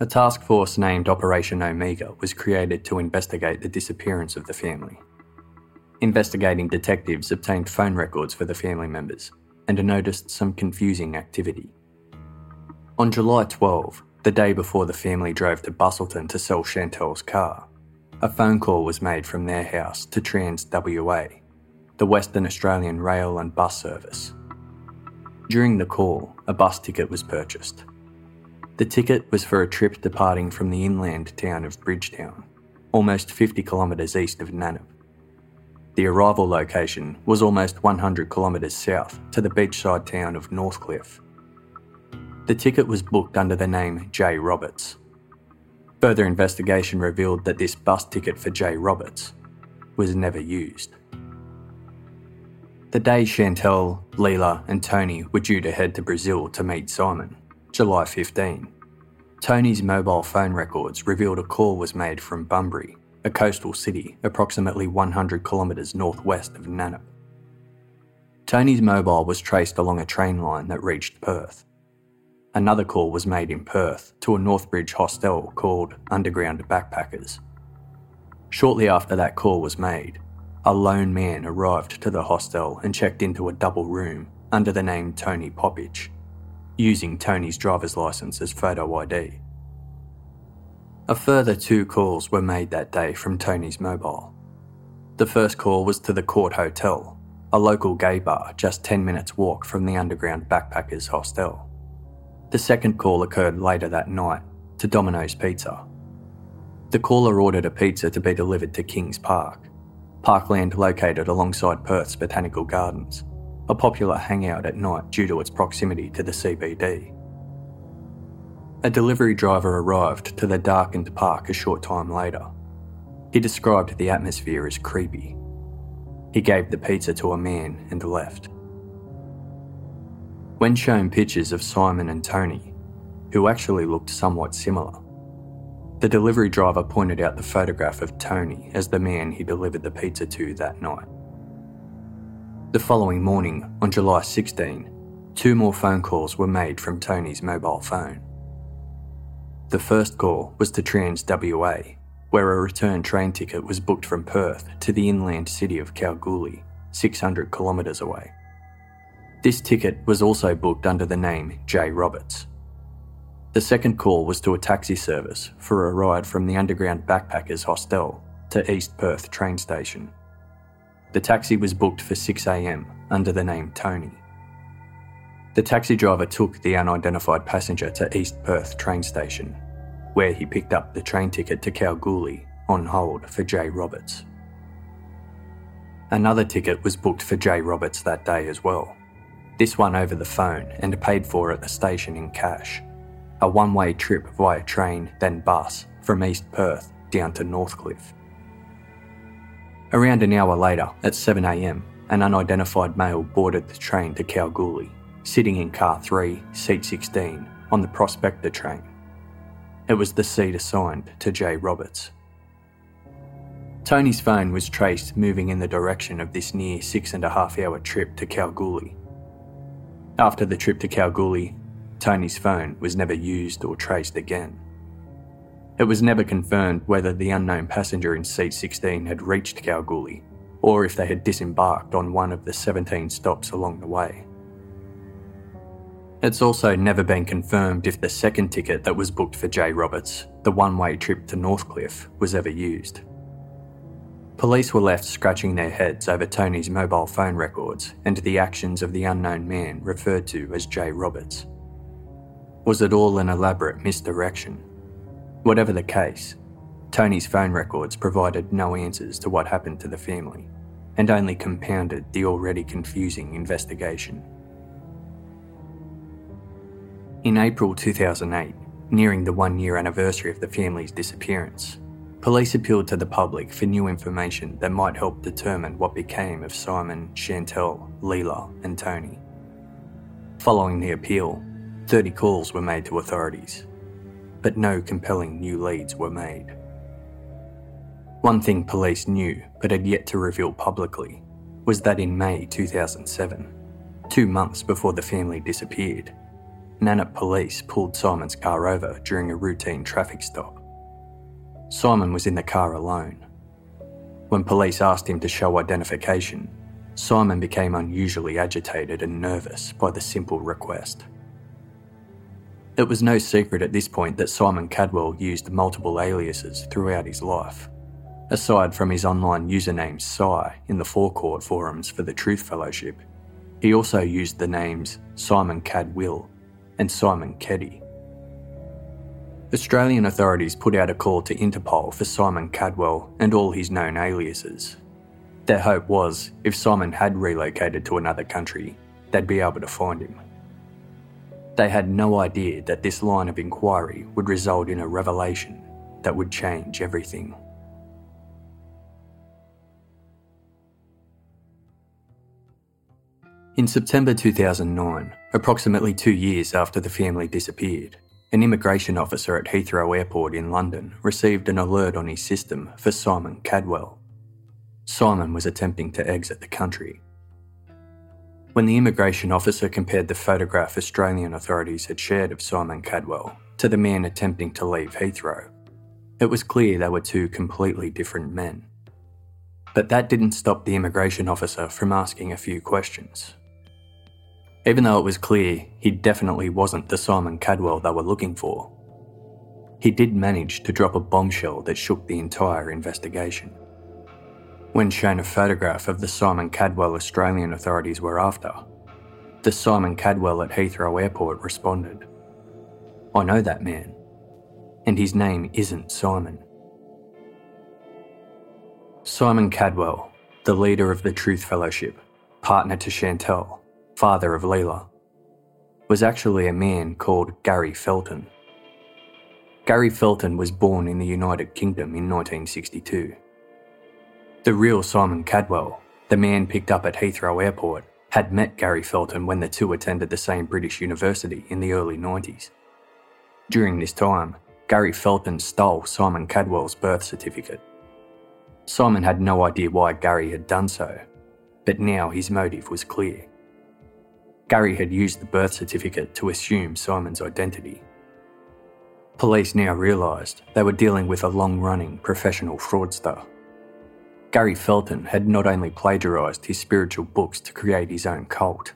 A task force named Operation Omega was created to investigate the disappearance of the family. Investigating detectives obtained phone records for the family members and noticed some confusing activity. On July 12, the day before the family drove to Busselton to sell Chantelle's car, a phone call was made from their house to Trans WA, the Western Australian rail and bus service. During the call, a bus ticket was purchased. The ticket was for a trip departing from the inland town of Bridgetown, almost 50 kilometres east of Nannup. The arrival location was almost 100 kilometres south to the beachside town of Northcliffe. The ticket was booked under the name J. Roberts. Further investigation revealed that this bus ticket for J. Roberts was never used. The day Chantelle, Leela, and Tony were due to head to Brazil to meet Simon, July 15, Tony's mobile phone records revealed a call was made from Bunbury a coastal city approximately 100 kilometres northwest of Nannup. Tony's mobile was traced along a train line that reached Perth. Another call was made in Perth to a Northbridge hostel called Underground Backpackers. Shortly after that call was made, a lone man arrived to the hostel and checked into a double room under the name Tony Popic, using Tony's driver's license as photo ID. A further two calls were made that day from Tony's mobile. The first call was to the Court Hotel, a local gay bar just 10 minutes' walk from the underground backpackers hostel. The second call occurred later that night to Domino's Pizza. The caller ordered a pizza to be delivered to Kings Park, parkland located alongside Perth's Botanical Gardens, a popular hangout at night due to its proximity to the CBD. A delivery driver arrived to the darkened park a short time later. He described the atmosphere as creepy. He gave the pizza to a man and left. When shown pictures of Simon and Tony, who actually looked somewhat similar, the delivery driver pointed out the photograph of Tony as the man he delivered the pizza to that night. The following morning, on July 16, two more phone calls were made from Tony's mobile phone. The first call was to Trans WA, where a return train ticket was booked from Perth to the inland city of Kalgoorlie, 600 kilometres away. This ticket was also booked under the name J. Roberts. The second call was to a taxi service for a ride from the underground backpackers hostel to East Perth train station. The taxi was booked for 6am under the name Tony. The taxi driver took the unidentified passenger to East Perth train station, where he picked up the train ticket to Kalgoorlie on hold for J. Roberts. Another ticket was booked for J. Roberts that day as well, this one over the phone and paid for at the station in cash. A one way trip via train, then bus, from East Perth down to Northcliffe. Around an hour later, at 7am, an unidentified male boarded the train to Kalgoorlie sitting in car 3, seat 16, on the Prospector train. It was the seat assigned to J. Roberts. Tony's phone was traced moving in the direction of this near six and a half hour trip to Kalgoorlie. After the trip to Kalgoorlie, Tony's phone was never used or traced again. It was never confirmed whether the unknown passenger in seat 16 had reached Kalgoorlie or if they had disembarked on one of the 17 stops along the way. It's also never been confirmed if the second ticket that was booked for J. Roberts, the one way trip to Northcliffe, was ever used. Police were left scratching their heads over Tony's mobile phone records and the actions of the unknown man referred to as Jay Roberts. Was it all an elaborate misdirection? Whatever the case, Tony's phone records provided no answers to what happened to the family and only compounded the already confusing investigation. In April 2008, nearing the one year anniversary of the family's disappearance, police appealed to the public for new information that might help determine what became of Simon, Chantelle, Leela, and Tony. Following the appeal, 30 calls were made to authorities, but no compelling new leads were made. One thing police knew but had yet to reveal publicly was that in May 2007, two months before the family disappeared, Nannup police pulled Simon's car over during a routine traffic stop. Simon was in the car alone. When police asked him to show identification, Simon became unusually agitated and nervous by the simple request. It was no secret at this point that Simon Kadwell used multiple aliases throughout his life Aside from his online username Psy in the forecourt forums for the Truth Fellowship, he also used the names Simon Cadwill and Simon Keddy. Australian authorities put out a call to Interpol for Simon Kadwell and all his known aliases. Their hope was, if Simon had relocated to another country, they'd be able to find him. They had no idea that this line of inquiry would result in a revelation that would change everything. In September 2009, approximately two years after the family disappeared, an immigration officer at Heathrow Airport in London received an alert on his system for Simon Kadwell. Simon was attempting to exit the country. When the immigration officer compared the photograph Australian authorities had shared of Simon Kadwell to the man attempting to leave Heathrow, it was clear they were two completely different men. But that didn't stop the immigration officer from asking a few questions. Even though it was clear he definitely wasn't the Simon Kadwell they were looking for, he did manage to drop a bombshell that shook the entire investigation. When shown a photograph of the Simon Kadwell Australian authorities were after, the Simon Kadwell at Heathrow Airport responded, I know that man, and his name isn't Simon. Simon Kadwell, the leader of the Truth Fellowship, partner to Chantelle, father of Leela, was actually a man called Gary Felton. Gary Felton was born in the United Kingdom in 1962. The real Simon Kadwell, the man picked up at Heathrow Airport, had met Gary Felton when the two attended the same British university in the early 90s. During this time, Gary Felton stole Simon Kadwell's birth certificate. Simon had no idea why Gary had done so, but now his motive was clear. Gary had used the birth certificate to assume Simon's identity. Police now realised they were dealing with a long running professional fraudster. Gary Felton had not only plagiarised his spiritual books to create his own cult,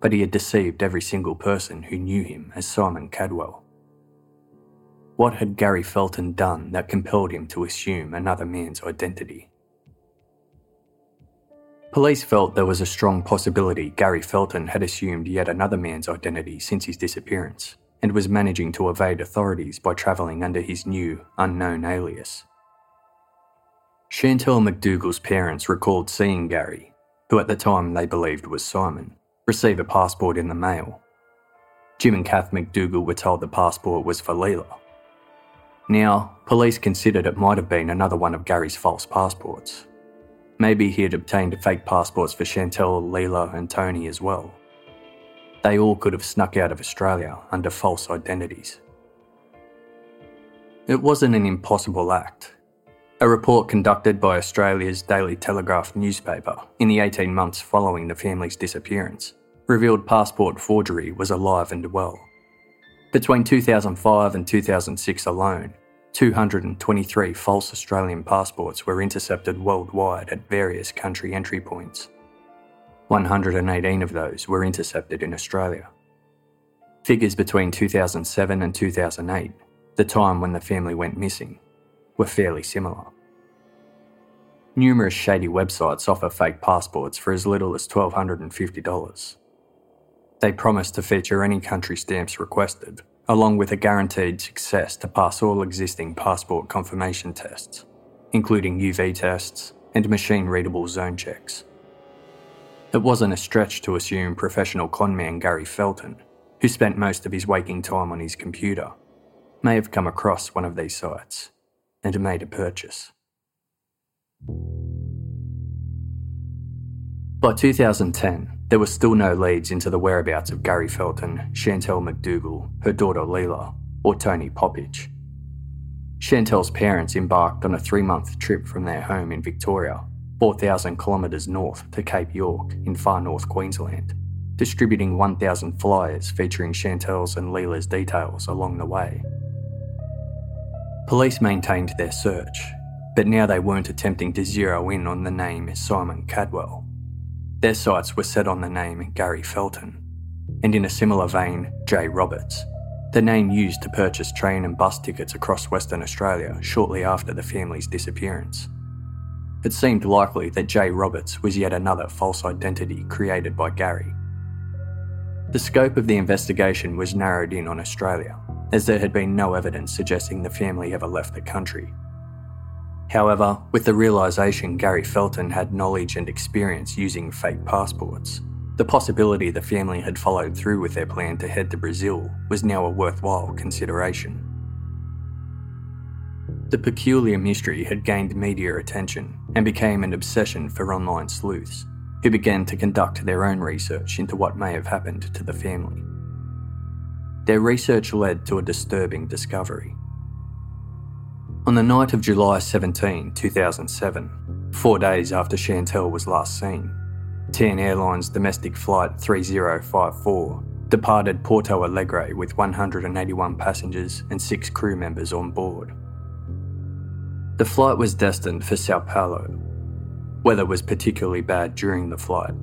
but he had deceived every single person who knew him as Simon Kadwell. What had Gary Felton done that compelled him to assume another man's identity? Police felt there was a strong possibility Gary Felton had assumed yet another man's identity since his disappearance and was managing to evade authorities by travelling under his new, unknown alias. Chantelle McDougall's parents recalled seeing Gary, who at the time they believed was Simon, receive a passport in the mail. Jim and Kath McDougall were told the passport was for Leela. Now, police considered it might have been another one of Gary's false passports, Maybe he had obtained fake passports for Chantelle, Leela, and Tony as well. They all could have snuck out of Australia under false identities. It wasn't an impossible act. A report conducted by Australia's Daily Telegraph newspaper in the 18 months following the family's disappearance revealed passport forgery was alive and well. Between 2005 and 2006 alone, 223 false Australian passports were intercepted worldwide at various country entry points. 118 of those were intercepted in Australia. Figures between 2007 and 2008, the time when the family went missing, were fairly similar. Numerous shady websites offer fake passports for as little as $1,250. They promise to feature any country stamps requested, along with a guaranteed success to pass all existing passport confirmation tests, including UV tests and machine readable zone checks. It wasn't a stretch to assume professional conman Gary Felton, who spent most of his waking time on his computer, may have come across one of these sites and made a purchase. By 2010, there were still no leads into the whereabouts of Gary Felton, Chantelle McDougall, her daughter Leela, or Tony Popic. Chantelle's parents embarked on a three month trip from their home in Victoria, 4,000 kilometres north to Cape York in far north Queensland, distributing 1,000 flyers featuring Chantelle's and Leela's details along the way. Police maintained their search, but now they weren't attempting to zero in on the name Simon Kadwell their sights were set on the name Gary Felton, and in a similar vein, Jay Roberts, the name used to purchase train and bus tickets across Western Australia shortly after the family's disappearance. It seemed likely that Jay Roberts was yet another false identity created by Gary. The scope of the investigation was narrowed in on Australia, as there had been no evidence suggesting the family ever left the country However, with the realisation Gary Felton had knowledge and experience using fake passports, the possibility the family had followed through with their plan to head to Brazil was now a worthwhile consideration. The peculiar mystery had gained media attention and became an obsession for online sleuths, who began to conduct their own research into what may have happened to the family. Their research led to a disturbing discovery. On the night of July 17, 2007, four days after Chantelle was last seen, TAM Airlines domestic flight 3054 departed Porto Alegre with 181 passengers and six crew members on board. The flight was destined for Sao Paulo. Weather was particularly bad during the flight.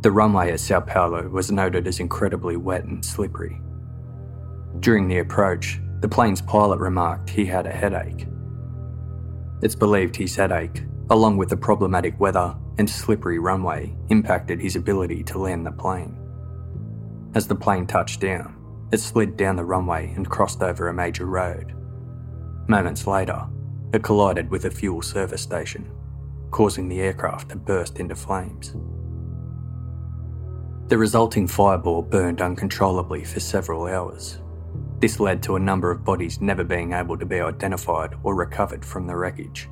The runway at Sao Paulo was noted as incredibly wet and slippery. During the approach, the plane's pilot remarked he had a headache. It's believed his headache, along with the problematic weather and slippery runway, impacted his ability to land the plane. As the plane touched down, it slid down the runway and crossed over a major road. Moments later, it collided with a fuel service station, causing the aircraft to burst into flames. The resulting fireball burned uncontrollably for several hours, this led to a number of bodies never being able to be identified or recovered from the wreckage.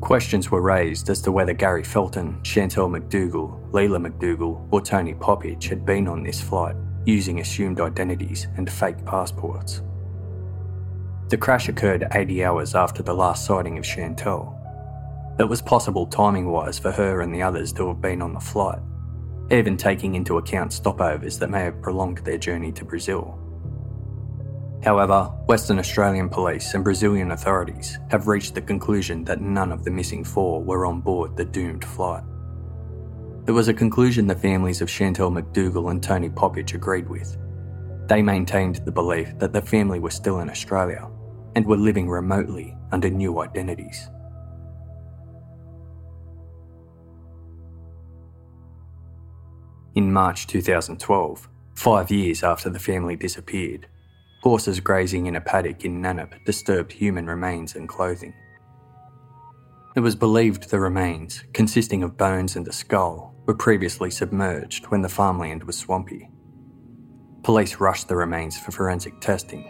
Questions were raised as to whether Gary Felton, Chantelle McDougall, Leela McDougall, or Tony Popic had been on this flight using assumed identities and fake passports. The crash occurred 80 hours after the last sighting of Chantelle. It was possible timing wise for her and the others to have been on the flight, even taking into account stopovers that may have prolonged their journey to Brazil. However, Western Australian police and Brazilian authorities have reached the conclusion that none of the missing four were on board the doomed flight. It was a conclusion the families of Chantelle McDougall and Tony Popic agreed with. They maintained the belief that the family were still in Australia and were living remotely under new identities. In March 2012, five years after the family disappeared, Horses grazing in a paddock in Nannup disturbed human remains and clothing. It was believed the remains, consisting of bones and a skull, were previously submerged when the farmland was swampy. Police rushed the remains for forensic testing,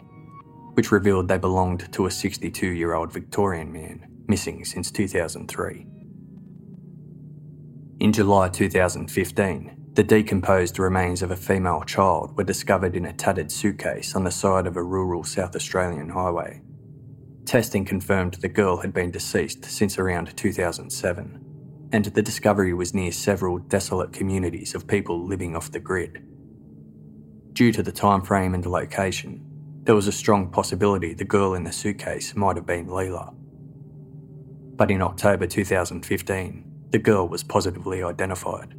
which revealed they belonged to a 62 year old Victorian man, missing since 2003. In July 2015, the decomposed remains of a female child were discovered in a tattered suitcase on the side of a rural South Australian highway. Testing confirmed the girl had been deceased since around 2007, and the discovery was near several desolate communities of people living off the grid. Due to the time frame and location, there was a strong possibility the girl in the suitcase might have been Leela. But in October 2015, the girl was positively identified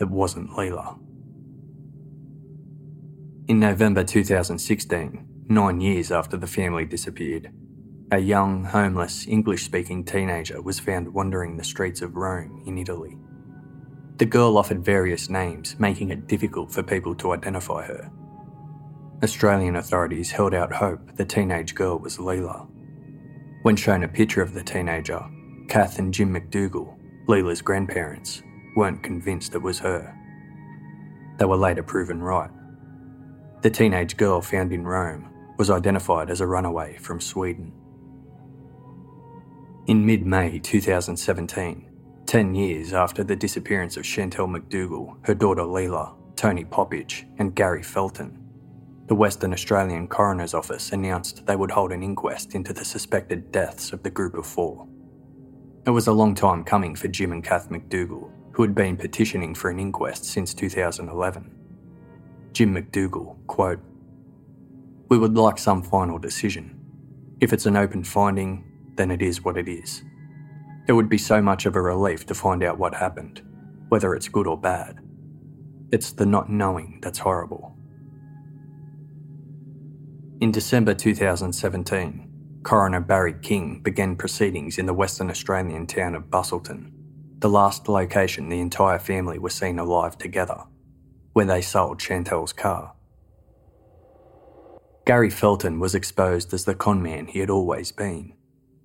it wasn't Leela. In November 2016, nine years after the family disappeared, a young, homeless, English speaking teenager was found wandering the streets of Rome in Italy. The girl offered various names, making it difficult for people to identify her. Australian authorities held out hope the teenage girl was Leela. When shown a picture of the teenager, Kath and Jim McDougall, Leela's grandparents, weren't convinced it was her. They were later proven right. The teenage girl found in Rome was identified as a runaway from Sweden. In mid May 2017, 10 years after the disappearance of Chantelle McDougall, her daughter Leela, Tony Popic, and Gary Felton, the Western Australian Coroner's Office announced they would hold an inquest into the suspected deaths of the group of four. It was a long time coming for Jim and Kath McDougall, who had been petitioning for an inquest since 2011. Jim McDougall, quote, We would like some final decision. If it's an open finding, then it is what it is. It would be so much of a relief to find out what happened, whether it's good or bad. It's the not knowing that's horrible. In December 2017, Coroner Barry King began proceedings in the Western Australian town of Busselton, the last location the entire family were seen alive together, where they sold Chantelle's car. Gary Felton was exposed as the conman he had always been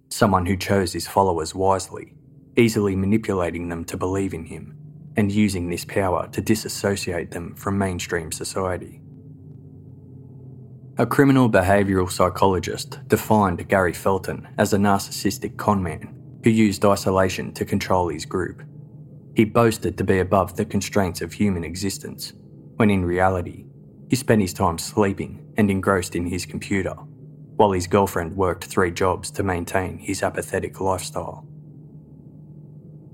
someone who chose his followers wisely, easily manipulating them to believe in him, and using this power to disassociate them from mainstream society. A criminal behavioural psychologist defined Gary Felton as a narcissistic conman who used isolation to control his group. He boasted to be above the constraints of human existence, when in reality, he spent his time sleeping and engrossed in his computer while his girlfriend worked three jobs to maintain his apathetic lifestyle.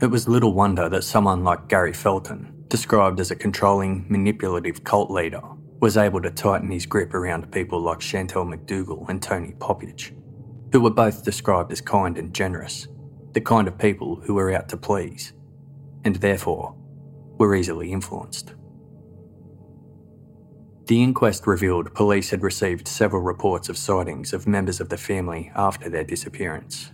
It was little wonder that someone like Gary Felton, described as a controlling, manipulative cult leader, was able to tighten his grip around people like Chantelle McDougall and Tony Popic, who were both described as kind and generous, the kind of people who were out to please, and therefore were easily influenced. The inquest revealed police had received several reports of sightings of members of the family after their disappearance,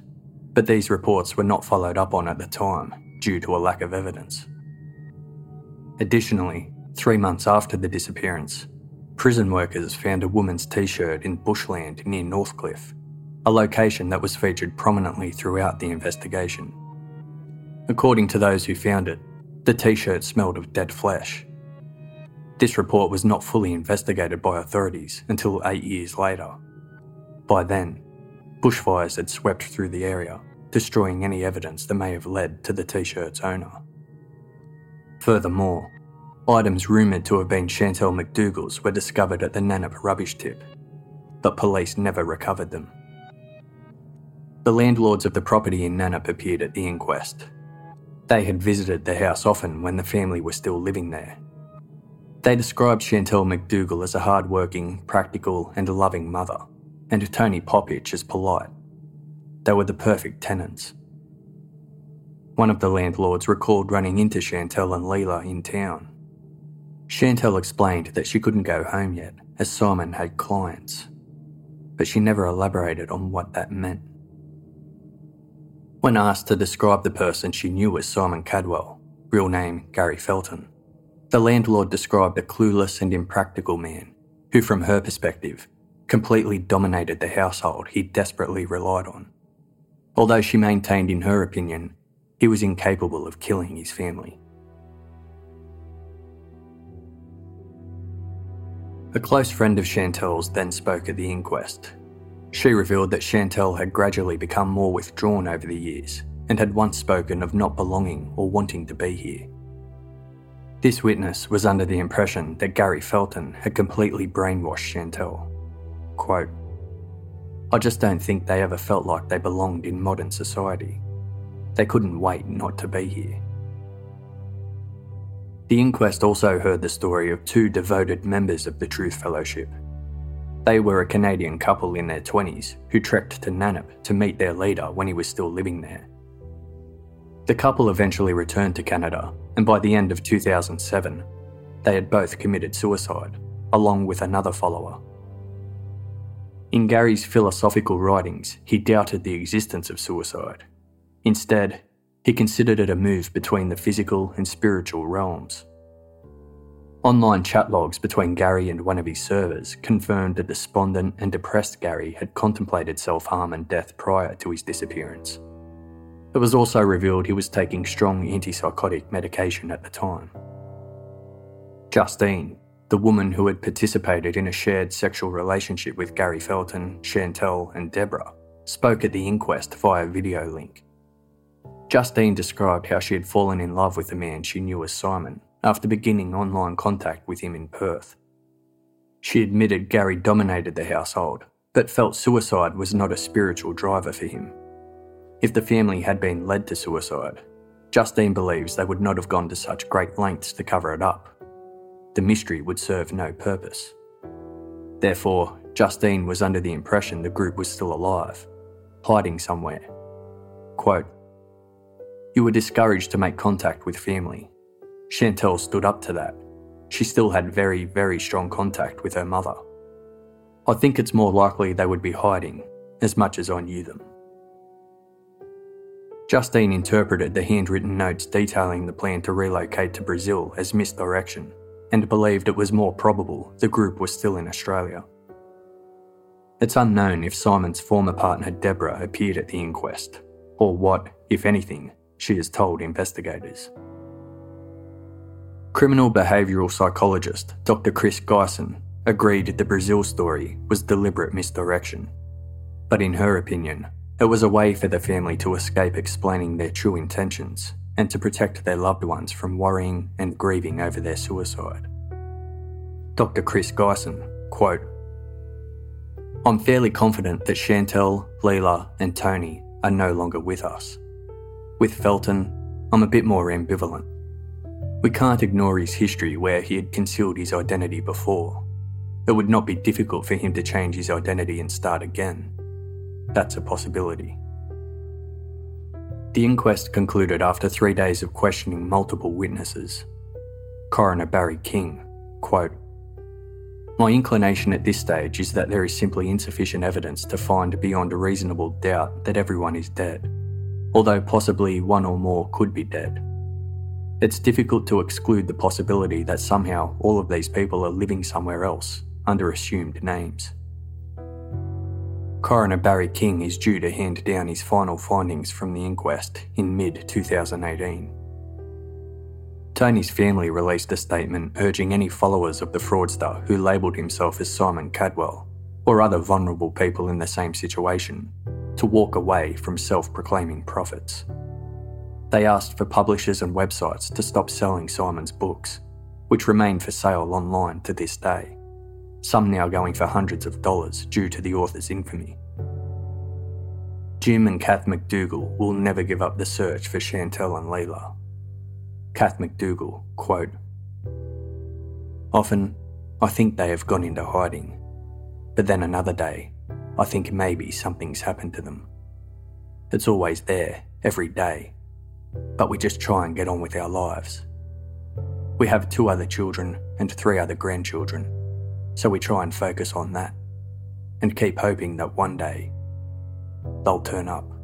but these reports were not followed up on at the time due to a lack of evidence. Additionally, three months after the disappearance, prison workers found a woman's t shirt in bushland near Northcliffe, a location that was featured prominently throughout the investigation. According to those who found it, the t shirt smelled of dead flesh this report was not fully investigated by authorities until eight years later. By then, bushfires had swept through the area, destroying any evidence that may have led to the t shirt's owner. Furthermore, items rumoured to have been Chantelle McDougall's were discovered at the Nannup rubbish tip, but police never recovered them. The landlords of the property in Nannup appeared at the inquest. They had visited the house often when the family was still living there they described Chantelle McDougall as a hard-working, practical, and loving mother, and Tony Popic as polite. They were the perfect tenants. One of the landlords recalled running into Chantelle and Leela in town. Chantelle explained that she couldn't go home yet, as Simon had clients, but she never elaborated on what that meant. When asked to describe the person she knew as Simon Kadwell, real name Gary Felton, the landlord described a clueless and impractical man who, from her perspective, completely dominated the household he desperately relied on. Although she maintained, in her opinion, he was incapable of killing his family. A close friend of Chantelle's then spoke at the inquest. She revealed that Chantelle had gradually become more withdrawn over the years and had once spoken of not belonging or wanting to be here. This witness was under the impression that Gary Felton had completely brainwashed Chantelle. Quote, I just don't think they ever felt like they belonged in modern society. They couldn't wait not to be here. The inquest also heard the story of two devoted members of the Truth Fellowship. They were a Canadian couple in their 20s who trekked to Nannup to meet their leader when he was still living there. The couple eventually returned to Canada and by the end of 2007, they had both committed suicide, along with another follower. In Gary's philosophical writings, he doubted the existence of suicide. Instead, he considered it a move between the physical and spiritual realms. Online chat logs between Gary and one of his servers confirmed that despondent and depressed Gary had contemplated self harm and death prior to his disappearance. It was also revealed he was taking strong antipsychotic medication at the time. Justine, the woman who had participated in a shared sexual relationship with Gary Felton, Chantelle, and Deborah, spoke at the inquest via video link. Justine described how she had fallen in love with the man she knew as Simon after beginning online contact with him in Perth. She admitted Gary dominated the household, but felt suicide was not a spiritual driver for him. If the family had been led to suicide, Justine believes they would not have gone to such great lengths to cover it up the mystery would serve no purpose. Therefore, Justine was under the impression the group was still alive, hiding somewhere. Quote, You were discouraged to make contact with family. Chantelle stood up to that. She still had very, very strong contact with her mother. I think it's more likely they would be hiding, as much as I knew them. Justine interpreted the handwritten notes detailing the plan to relocate to Brazil as misdirection and believed it was more probable the group was still in Australia. It's unknown if Simon's former partner Deborah appeared at the inquest, or what, if anything, she has told investigators. Criminal behavioural psychologist Dr. Chris Gyson agreed the Brazil story was deliberate misdirection. But in her opinion, it was a way for the family to escape explaining their true intentions and to protect their loved ones from worrying and grieving over their suicide. Dr. Chris Gyson, quote, I'm fairly confident that Chantelle, Leela, and Tony are no longer with us. With Felton, I'm a bit more ambivalent. We can't ignore his history where he had concealed his identity before. It would not be difficult for him to change his identity and start again. That's a possibility. The inquest concluded after three days of questioning multiple witnesses. Coroner Barry King, quote, My inclination at this stage is that there is simply insufficient evidence to find beyond a reasonable doubt that everyone is dead, although possibly one or more could be dead. It's difficult to exclude the possibility that somehow all of these people are living somewhere else under assumed names. Coroner Barry King is due to hand down his final findings from the inquest in mid 2018. Tony's family released a statement urging any followers of the fraudster who labelled himself as Simon Kadwell or other vulnerable people in the same situation to walk away from self proclaiming prophets. They asked for publishers and websites to stop selling Simon's books, which remain for sale online to this day some now going for hundreds of dollars due to the author's infamy. Jim and Kath McDougall will never give up the search for Chantelle and Leela. Kath McDougall, quote, Often, I think they have gone into hiding, but then another day, I think maybe something's happened to them. It's always there, every day, but we just try and get on with our lives. We have two other children and three other grandchildren so we try and focus on that and keep hoping that one day they'll turn up.